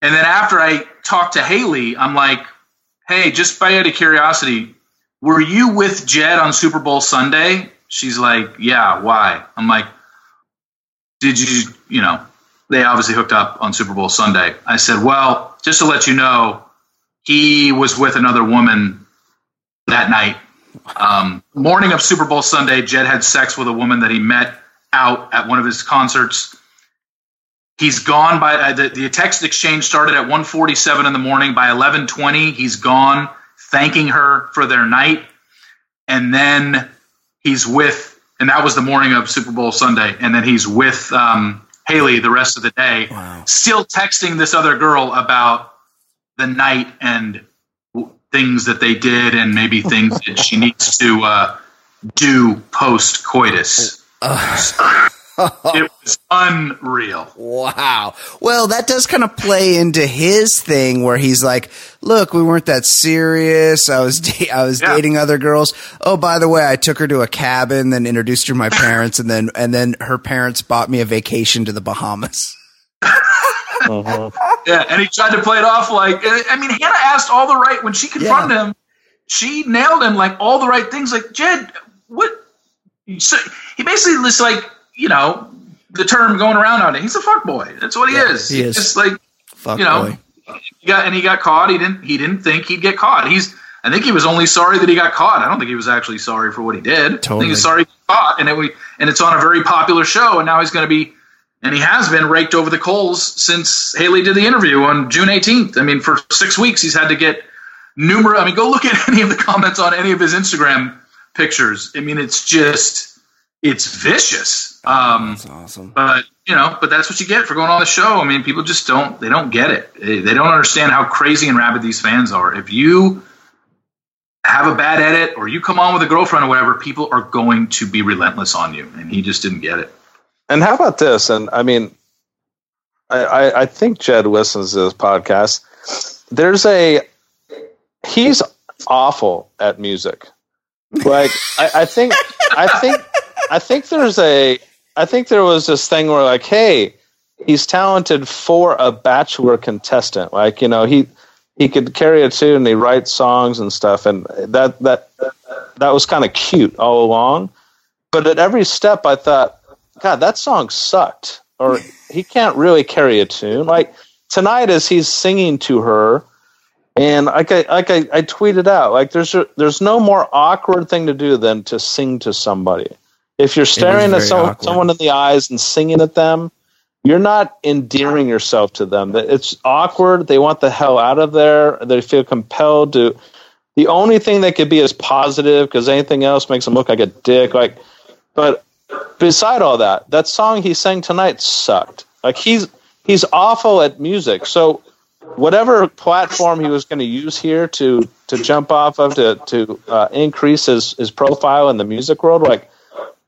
And then after I talked to Haley, I'm like, hey, just by out of curiosity, were you with Jed on Super Bowl Sunday? She's like, yeah, why? I'm like, did you, you know, they obviously hooked up on Super Bowl Sunday. I said, well, just to let you know, he was with another woman that night. Um, morning of Super Bowl Sunday, Jed had sex with a woman that he met out at one of his concerts. He's gone by uh, the, the text exchange started at 1:47 in the morning. By 11:20, he's gone, thanking her for their night, and then he's with, and that was the morning of Super Bowl Sunday, and then he's with um, Haley the rest of the day, Wow. still texting this other girl about the night and w- things that they did, and maybe things that she needs to uh, do post coitus. [laughs] [laughs] it was unreal. Wow. Well, that does kind of play into his thing where he's like, "Look, we weren't that serious. I was [laughs] da- I was Yeah. dating other girls. Oh, by the way, I took her to a cabin, then introduced her to my [laughs] parents, and then and then her parents bought me a vacation to the Bahamas." Uh-huh. Yeah, and he tried to play it off like I mean, Hannah asked all the right when she confronted him. She nailed him like all the right things. Like Jed, what? So he basically was like, you know, the term going around on it. He's a fuck boy. That's what he is. he is. just like Fuck you know, boy. he got and he got caught. He didn't. He didn't think he'd get caught. He's. I think he was only sorry that he got caught. I don't think he was actually sorry for what he did. I think Totally. he's sorry he got caught, and it we and it's on a very popular show, and now he's going to be, and he has been raked over the coals since Haley did the interview on June 18th. I mean, for six weeks he's had to get numerous. I mean, go look at [laughs] any of the comments on any of his Instagram pictures. I mean, it's just it's vicious. Um, That's awesome. but you know, but that's what you get for going on the show. I mean, people just don't they don't get it. They, they don't understand how crazy and rabid these fans are. If you have a bad edit or you come on with a girlfriend or whatever, people are going to be relentless on you. And he just didn't get it. And how about this? And I mean, I, I, I think Jed listens to this podcast. There's a he's awful at music. Like I, I think I think I think there's a I think there was this thing where like, hey, he's talented for a bachelor contestant. Like, you know, he he could carry a tune he writes songs and stuff and that that that was kind of cute all along. But at every step I thought, God, that song sucked. or he can't really carry a tune. Like tonight, as he's singing to her, and like I like I, I tweeted out, like there's a, there's no more awkward thing to do than to sing to somebody. If you're staring at some, someone in the eyes and singing at them, you're not endearing yourself to them. It's awkward. They want the hell out of there. They feel compelled to. The only thing they could be is positive because anything else makes them look like a dick. Like, but beside all that, that song he sang tonight sucked. Like he's he's awful at music. So whatever platform he was going to use here to to jump off of to to uh, increase his his profile in the music world, like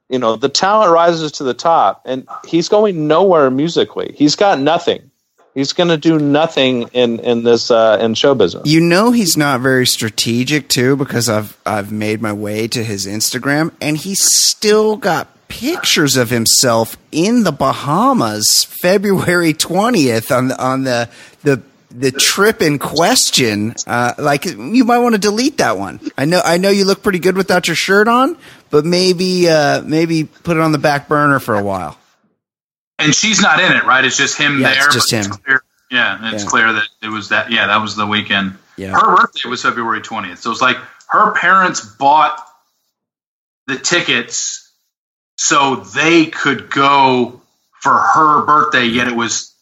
you know, the talent rises to the top, and he's going nowhere musically. He's got nothing. He's going to do nothing in in this uh, in show business. You know he's not very strategic too because I've I've made my way to his Instagram and he's still got pictures of himself in the Bahamas February 20th on the on the the the trip in question uh, like you might want to delete that one. I know I know you look pretty good without your shirt on, but maybe uh, maybe put it on the back burner for a while. and she's not in it, right? It's just him Yeah, there. it's just him. clear- yeah, it's Yeah. clear that it was that. Yeah, that was the weekend. Yeah. Her birthday was February twentieth, so it's like her parents bought the tickets so they could go for her birthday. Yet it was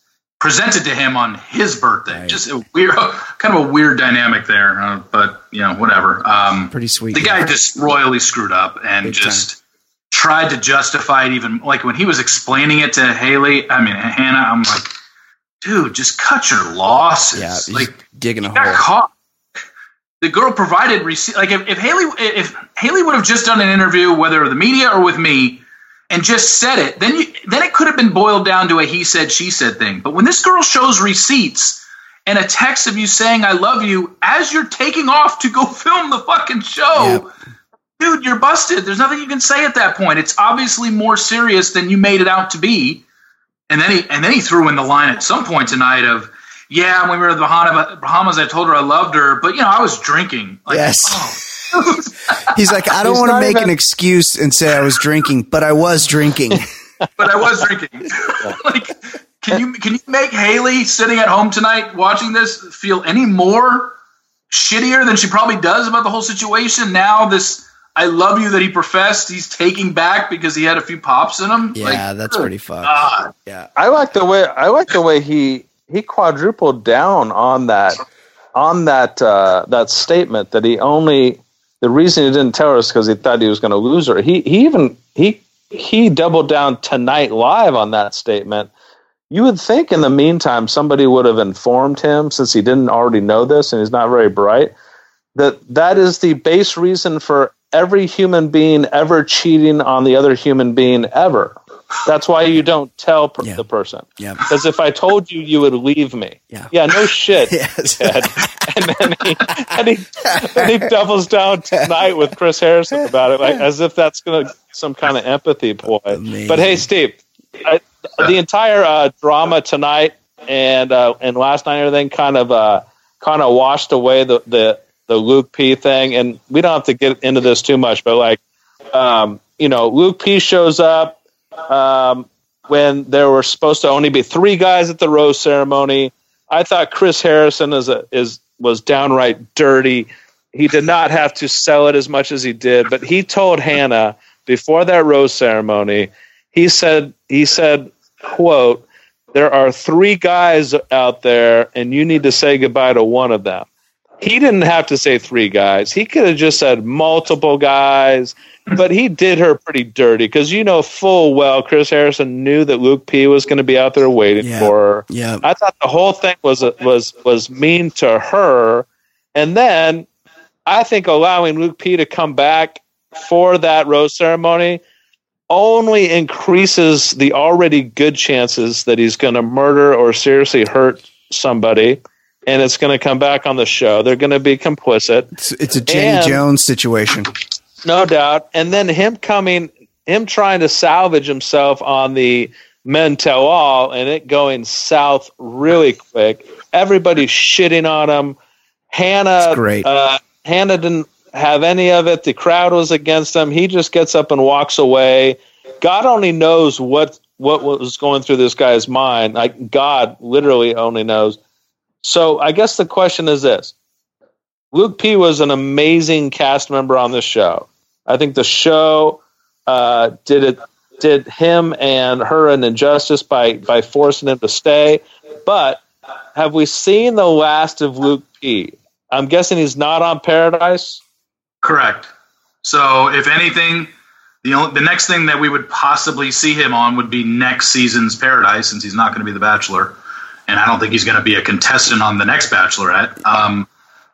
presented to him on his birthday. Right. Just a weird, [laughs] kind of a weird dynamic there. Uh, but you know, whatever. Um, Pretty sweet. the guy just royally screwed up and Big just tried to justify it even like when he was explaining it to Haley, I mean Hannah, I'm like, dude, just cut your losses. yeah, he's like digging a hole. caught. The girl provided receipt. Like if, if Haley if Haley would have just done an interview, whether the media or with me, and just said it, then you, then it could have been boiled down to a he said she said thing. But when this girl shows receipts and a text of you saying I love you as you're taking off to go [laughs] film the fucking show, dude, you're busted. There's nothing you can say at that point. It's obviously more serious than you made it out to be. And then he and then he threw in the line at some point tonight of, yeah, when we were in the Bahamas, I told her I loved her, but you know, I was drinking. Like, Yes. oh, [laughs] He's like, I don't want to make even- an excuse and say I was drinking, but I was drinking. [laughs] but I was drinking. [laughs] like, can you can you make Haley sitting at home tonight watching this feel any more shittier than she probably does about the whole situation? Now this I love you that he professed he's taking back because he had a few pops in him. Yeah, Like, that's pretty fucked. God. Yeah. I like the way I like the way he he quadrupled down on that on that uh, that statement that he only the reason he didn't tell her is because he thought he was going to lose her. He he even he he doubled down tonight live on that statement. You would think in the meantime somebody would have informed him since he didn't already know this and he's not very bright that that is the base reason for every human being ever cheating on the other human being ever. That's why you don't tell per- Yeah. the person. Yeah. Because if I told you, you would leave me. Yeah. Yeah, no shit. [laughs] Yes. And then he, and he, then he doubles down tonight with Chris Harrison about it, like as if that's gonna some kind of empathy ploy. Amazing. But hey, Steve, I, the entire uh, drama tonight and uh, and last night, and everything kind of uh, kind of washed away the, the the Luke P thing, and we don't have to get into this too much, but like, um, you know, Luke P shows up um, when there were supposed to only be three guys at the rose ceremony. I thought Chris Harrison is a, is was downright dirty. He did not have to sell it as much as he did, but he told Hannah before that rose ceremony. He said he said, "quote There are three guys out there, and you need to say goodbye to one of them." He didn't have to say three guys. He could have just said multiple guys but he did her pretty dirty because you know full well Chris Harrison knew that Luke P was going to be out there waiting Yeah. for her. Yeah. I thought the whole thing was was was mean to her, and then I think allowing Luke P to come back for that rose ceremony only increases the already good chances that he's going to murder or seriously hurt somebody. And it's going to come back on the show. They're going to be complicit. It's, it's a Jenny And- Jones situation. No doubt. And then him coming, him trying to salvage himself on the men tell all and it going south really quick. Everybody's shitting on him. Hannah, It's great. Uh, Hannah didn't have any of it. The crowd was against him. He just gets up and walks away. God only knows what what was going through this guy's mind. Like God literally only knows. So I guess the question is this: Luke P was an amazing cast member on this show. I think the show uh, did it did him and her an injustice by by forcing him to stay. But have we seen the last of Luke P? I'm guessing he's not on Paradise. Correct. So, if anything, the only, the next thing that we would possibly see him on would be next season's Paradise, since he's not going to be the Bachelor, and I don't think he's going to be a contestant on the next Bachelorette. Um,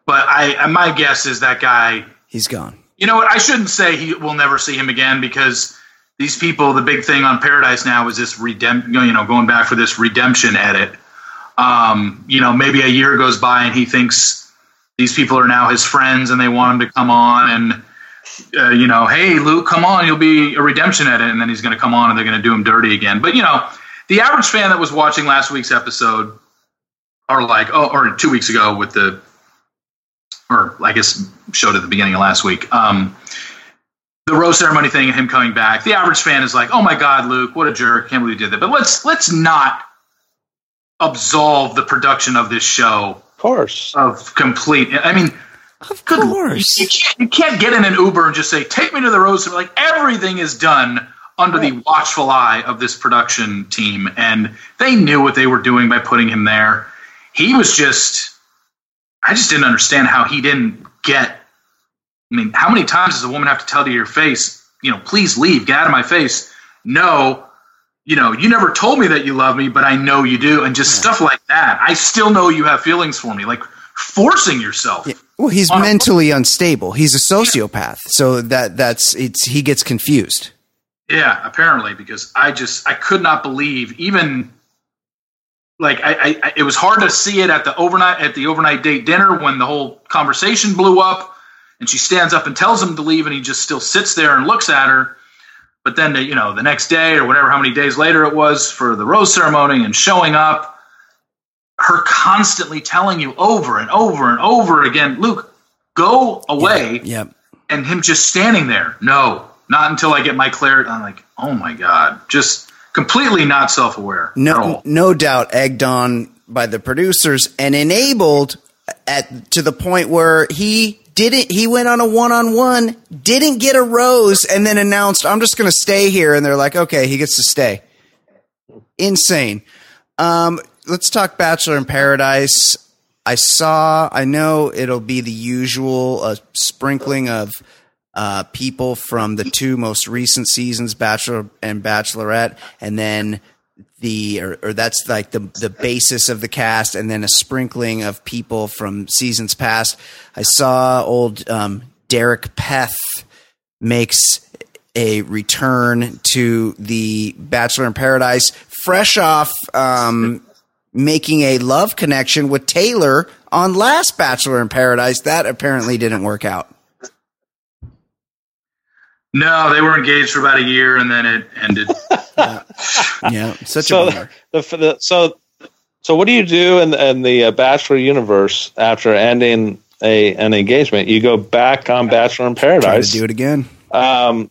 but I, my guess is that guy. He's gone. You know what? I shouldn't say he will never see him again because these people. The big thing on Paradise now is this redemption. You know, going back for this redemption edit. Um, you know, maybe a year goes by and he thinks these people are now his friends and they want him to come on and uh, you know, hey Luke, come on, you'll be a redemption edit, and then he's going to come on and they're going to do him dirty again. But you know, the average fan that was watching last week's episode, are like, oh, or two weeks ago with the, or I guess showed at the beginning of last week, um, the rose ceremony thing and him coming back. The average fan is like, oh my god, Luke, what a jerk! Can't believe he did that. But let's let's not absolve the production of this show, of course, of complete. I mean of course. You, you, can't, you can't get in an Uber and just say, take me to the rose. Like everything is done under right. the watchful eye of this production team. And they knew what they were doing by putting him there. He was just, I just didn't understand how he didn't get. I mean, how many times does a woman have to tell to your face, you know, please leave, get out of my face? No, you know, you never told me that you love me, but I know you do. And just yeah. stuff like that. I still know you have feelings for me. Like, forcing yourself. Yeah. Well, he's mentally a- unstable. He's a sociopath, so that that's it's he gets confused. Yeah, apparently, because I just I could not believe even like I, I it was hard to see it at the overnight at the overnight date dinner when the whole conversation blew up and she stands up and tells him to leave and he just still sits there and looks at her but then you know the next day or whatever how many days later it was for the rose ceremony and showing up her constantly telling you over and over and over again, Luke, go away. Yep. yep. And him just standing there. No, not until I get my clarity. I'm like, oh my God. Just completely not self aware. No, no doubt egged on by the producers and enabled at to the point where he didn't he went on a one-on-one didn't get a rose and then announced i'm just going to stay here and they're like okay he gets to stay insane um, let's talk Bachelor in Paradise. I saw. I know it'll be the usual uh, sprinkling of uh, people from the two most recent seasons, Bachelor and Bachelorette, and then the or, or, that's like the the basis of the cast, and then a sprinkling of people from seasons past. I saw old um, Derek Peth makes a return to the Bachelor in Paradise, fresh off um, making a love connection with Taylor on last Bachelor in Paradise. That apparently didn't work out. No, they were engaged for about a year and then it ended. [laughs] yeah. yeah, such so a bummer. The, the, so, so what do you do in, in the uh, Bachelor universe after ending a an engagement? You go back on Bachelor in Paradise. Try to do it again. Um,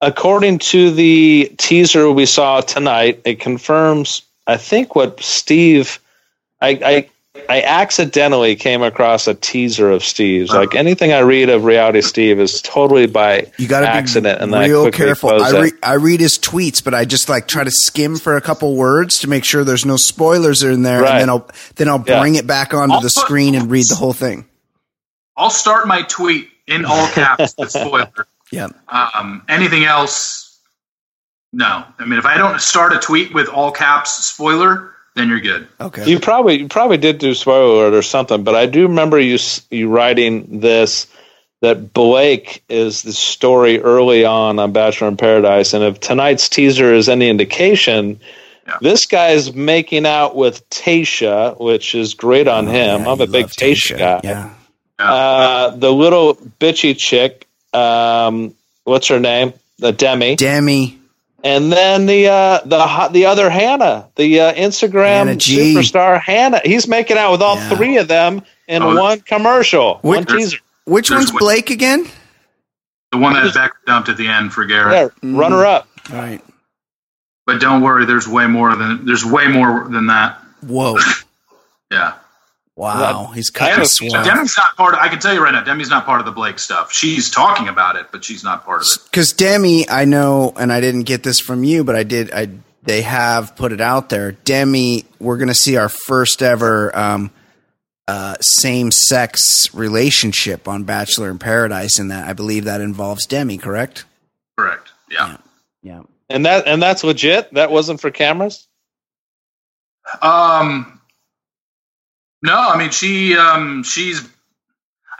according to the teaser we saw tonight, it confirms I think what Steve, I, I I accidentally came across a teaser of Steve's. Like anything I read of reality Steve is totally by you gotta accident. Be and real careful. I, re- I read his tweets, but I just like try to skim for a couple words to make sure there's no spoilers in there, right. and then I'll then I'll bring yeah. it back onto I'll the put, screen and read the whole thing. I'll start my tweet in all caps. the [laughs] spoiler. Yeah. Um, anything else? No, I mean if I don't start a tweet with all caps spoiler, then you're good. Okay. You probably you probably did do spoiler alert or something, but I do remember you you writing this that Blake is the story early on on Bachelor in Paradise, and if tonight's teaser is any indication. Yeah. This guy's making out with Tasha, which is great on oh, him. Yeah, I'm a big Tasha guy. Yeah. Uh, the little bitchy chick, um, what's her name? The Demi. Demi and then the uh, the the other Hannah, the uh, Instagram superstar Hannah, he's making out with all yeah. three of them in oh, one commercial, which, one teaser. Which one's Blake again? The one that Beck dumped at the end for Garrett. Yeah, runner up. All right. But don't worry, there's way more than there's way more than that. Whoa. [laughs] Yeah. Wow. He's I cutting haven't a seen. Demi's not part of, I can tell you right now, Demi's not part of the Blake stuff. She's talking about it, but she's not part of it. Because Demi, I know, and I didn't get this from you, but I did. I they have put it out there. Demi, we're going to see our first ever um, uh, same sex relationship on Bachelor in Paradise, and that I believe that involves Demi. Correct? Correct. Yeah. Yeah. And that and that's legit. That wasn't for cameras. Um, no, I mean she um, she's.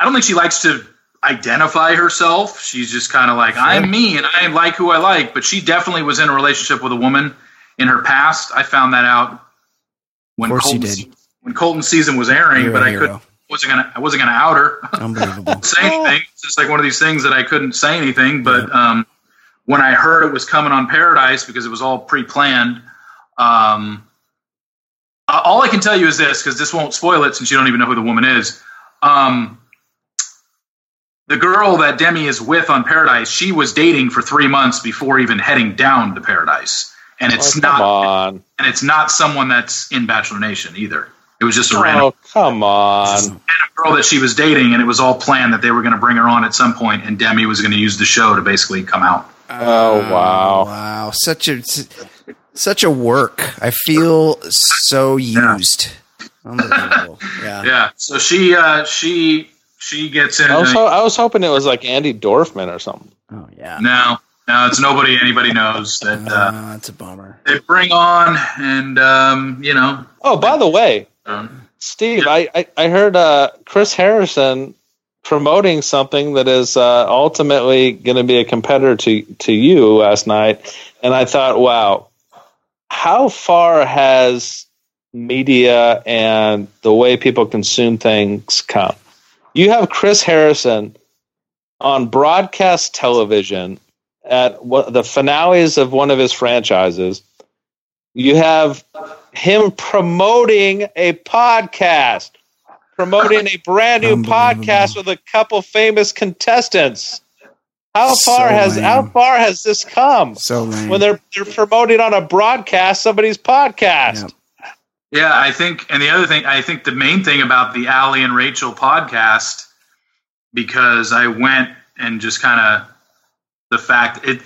I don't think she likes to identify herself. She's just kind of like I'm me and I like who I like. But she definitely was in a relationship with a woman in her past. I found that out when Of course you Colton's- when Colton's season was airing. You're but I hero. could wasn't gonna I wasn't gonna out her. [laughs] Unbelievable. [laughs] say anything. It's just like one of these things that I couldn't say anything. But um, when I heard it was coming on Paradise because it was all pre-planned, um, uh, all I can tell you is this because this won't spoil it since you don't even know who the woman is. Um, the girl that Demi is with on Paradise, she was dating for three months before even heading down to Paradise, and it's oh, come not on. and it's not someone that's in Bachelor Nation either. It was just a random Oh, come on. random girl that she was dating, and it was all planned that they were going to bring her on at some point, and Demi was going to use the show to basically come out. Oh, wow. Wow. Such a such a work. I feel so used. Unbelievable. Yeah. Yeah, so she uh, she she gets in. I was, ho- I was hoping it was like Andi Dorfman or something. Oh yeah. no, no, it's nobody anybody knows that uh, Uh, that's a bummer. they bring on, and um, you know, Oh, by the way, um, Steve, I, I, I heard uh, Chris Harrison promoting something that is uh, ultimately going to be a competitor to, to you last night. And I thought, wow, how far has media and the way people consume things come? You have Chris Harrison on broadcast television at the finales of one of his franchises. You have him promoting a podcast, promoting a brand new podcast with a couple famous contestants. How So far has how far has this come? So lame. When they're they're promoting on a broadcast somebody's podcast. Yeah. yeah, I think, and the other thing, I think the main thing about the Ali and Rachel podcast, because I went and just kind of the fact it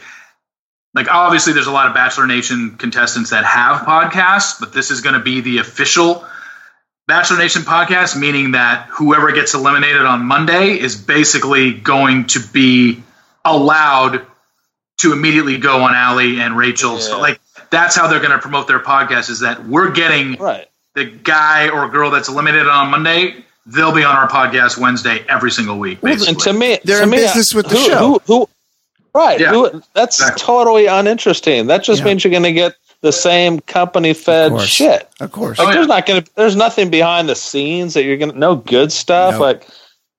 like obviously there's a lot of bachelor nation contestants that have podcasts but this is going to be the official bachelor nation podcast meaning that whoever gets eliminated on monday is basically going to be allowed to immediately go on Ali and Rachel's Yeah. like that's how they're going to promote their podcast is that we're getting Right. the guy or girl that's eliminated on Monday they'll be on our podcast Wednesday every single week basically. and to me, They're to in me, business with the who, show. Who, who, right. Yeah. Who, that's Exactly. totally uninteresting. That just Yeah. means you're going to get the same company fed course. shit. Of course. Like Oh, yeah. there's not going to there's nothing behind the scenes that you're going to no good stuff. Nope. Like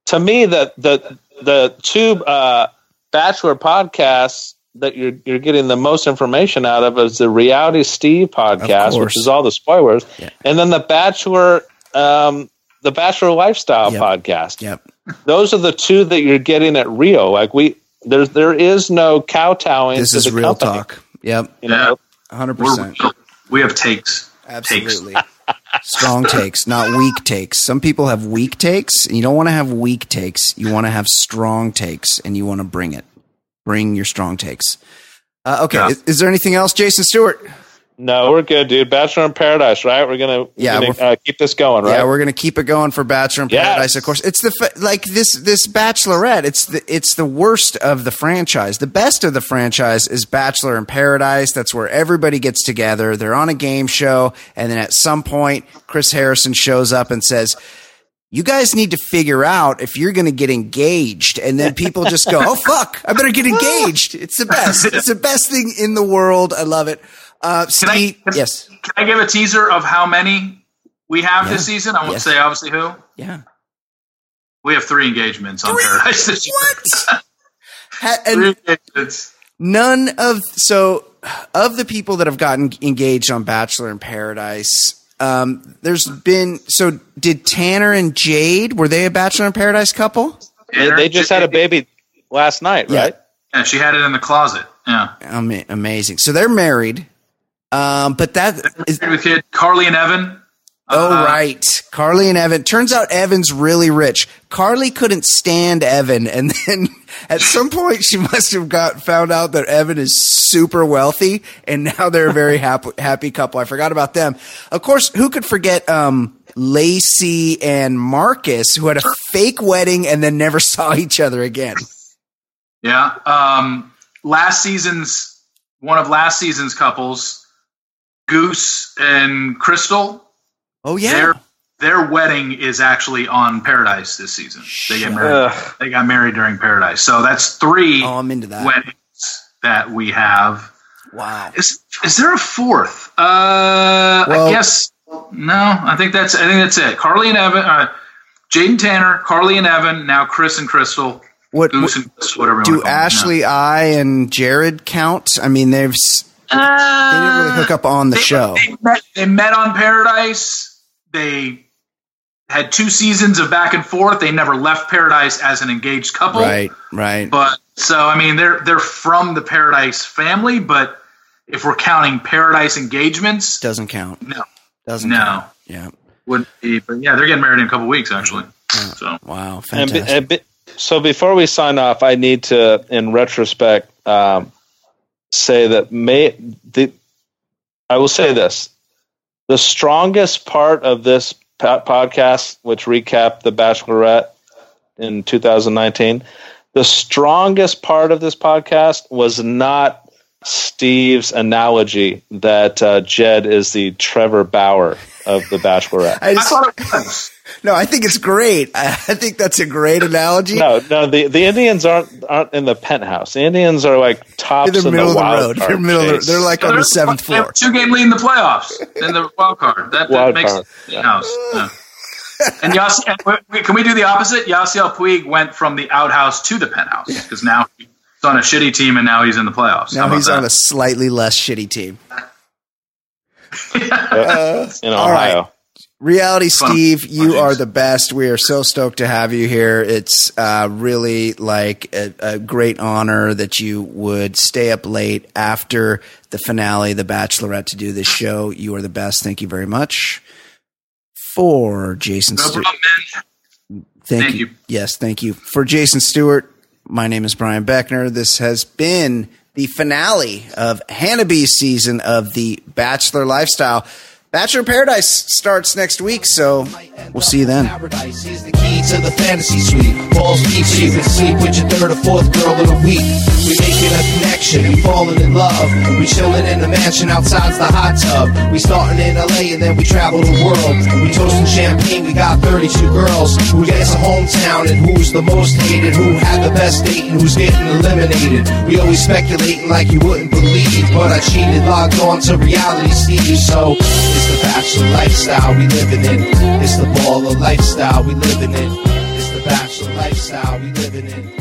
to me the the the two uh, bachelor podcasts that you're you're getting the most information out of is the Reality Steve podcast, which is all the spoilers, Yeah. and then the Bachelor um, the Bachelor Lifestyle Yep. podcast. Yep. Those are the two that you're getting at Rio. Like we there's there is no kowtowing. This to is the real company, talk. Yep. You know? hundred percent. we have takes. Absolutely. Strong takes, not weak takes. Some people have weak takes, and you don't want to have weak takes. You want to have strong takes, and you want to bring it. Bring your strong takes. Uh, okay. Yeah. Is, is there anything else, Jason Stewart? No, we're good, dude. Bachelor in Paradise, right? We're gonna, Yeah, gonna, uh, keep this going, right? Yeah, we're gonna keep it going for Bachelor in Yes. Paradise. Of course, it's the like this this Bachelorette. It's the it's the worst of the franchise. The best of the franchise is Bachelor in Paradise. That's where everybody gets together. They're on a game show, and then at some point, Chris Harrison shows up and says. You guys need to figure out if you're going to get engaged, and then people just go, "Oh fuck, I better get [laughs] engaged." It's the best. It's the best thing in the world. I love it. Uh, Can I, can, yes, can I give a teaser of how many we have this season? I won't Yes. say obviously who. yeah. We have three engagements on Paradise this year. What? [laughs] Ha- Three engagements. None of so of the people that have gotten engaged on Bachelor in Paradise. Um, there's been so did Tanner and Jade were they a Bachelor in Paradise couple? They, they just had a baby last night, Yeah. right? Yeah, she had it in the closet. Yeah. Ama- amazing. So they're married. Um, but that is with kid Carly and Evan. oh Uh, right, Carly and Evan. Turns out Evan's really rich. Carly couldn't stand Evan, and then [laughs] at some point she must have got found out that Evan is super wealthy, and now they're a very happy happy couple. I forgot about them. Of course, who could forget um, Lacy and Marcus, who had a fake wedding and then never [laughs] saw each other again. Yeah. Um, last season's one of last season's couples, Goose and Krystal. Oh yeah, Their their wedding is actually on Paradise this season. They get married. Ugh. They got married during Paradise. So that's three oh I'm into that. weddings that we have. Wow. Is is there a fourth? Uh, Well- I guess no. I think that's I think that's it. Carly and Evan, uh, Jaden Tanner, Carly and Evan. Now Chris and Krystal, What, Goose and Chris, whatever. you do wanna call them. Ashley, I, and Jared count? I mean, they've s- No. they didn't really hook up on the They- show. They met, they met on Paradise. They had two seasons of back and forth. They never left Paradise as an engaged couple. Right, right. But so I mean, they're they're from the Paradise family. But if we're counting Paradise engagements, Doesn't count. no, Doesn't no. count. Yeah. would be. But yeah, they're getting married in a couple weeks actually. So Wow. And be, Fantastic. and be, so before we sign off, I need to, in retrospect, um, say that may the I will say this: the strongest part of this podcast, which recapped the Bachelorette in 2019, the strongest part of this podcast was not Steve's analogy that uh, Jed is the Trevor Bauer of the Bachelorette. [laughs] I I thought it was. no, I think it's great. I, [laughs] I think that's a great analogy. No, no, the, the Indians aren't aren't in the penthouse. The Indians are like tops They're the in middle the of the wild road. [laughs] They're middle. Of the, they're like on the seventh They floor. Two game lead in the playoffs in the wild card. That, that Wild makes card. the house. Yeah. And Yas, and can we do the opposite? Yasiel Puig went from the outhouse to the penthouse because now he's on a shitty team and now he's in the playoffs. Now about he's on a slightly less shitty team. [laughs] in all right. Ohio. Reality Fun. Steve, you news. are the best. We are so stoked to have you here. It's uh, really like a, a great honor that you would stay up late after the finale, The Bachelorette, to do this show. You are the best. Thank you very much. For Jason No Stewart. Thank, Thank you. you. Yes, thank you. For Jason Stewart, my name is Brian Beckner. This has been the finale of Hannah B's season of The Bachelor Lifestyle. Bachelor in Paradise starts next week, so we'll see you then. To the fantasy suite. Deep, so you can sleep with your third or fourth girl of the week. We making a connection, we falling in love. We chilling in the mansion the hot tub. We starting in LA and then we travel the world. We toasting champagne, we got 32 girls. A hometown and who's the most hated? Who had the best date and who's getting eliminated? We always speculating like you wouldn't believe, but I cheated, logged on to reality. So it's the bachelor lifestyle we living in. It's the baller lifestyle we living in. It's the bachelor lifestyle we living in.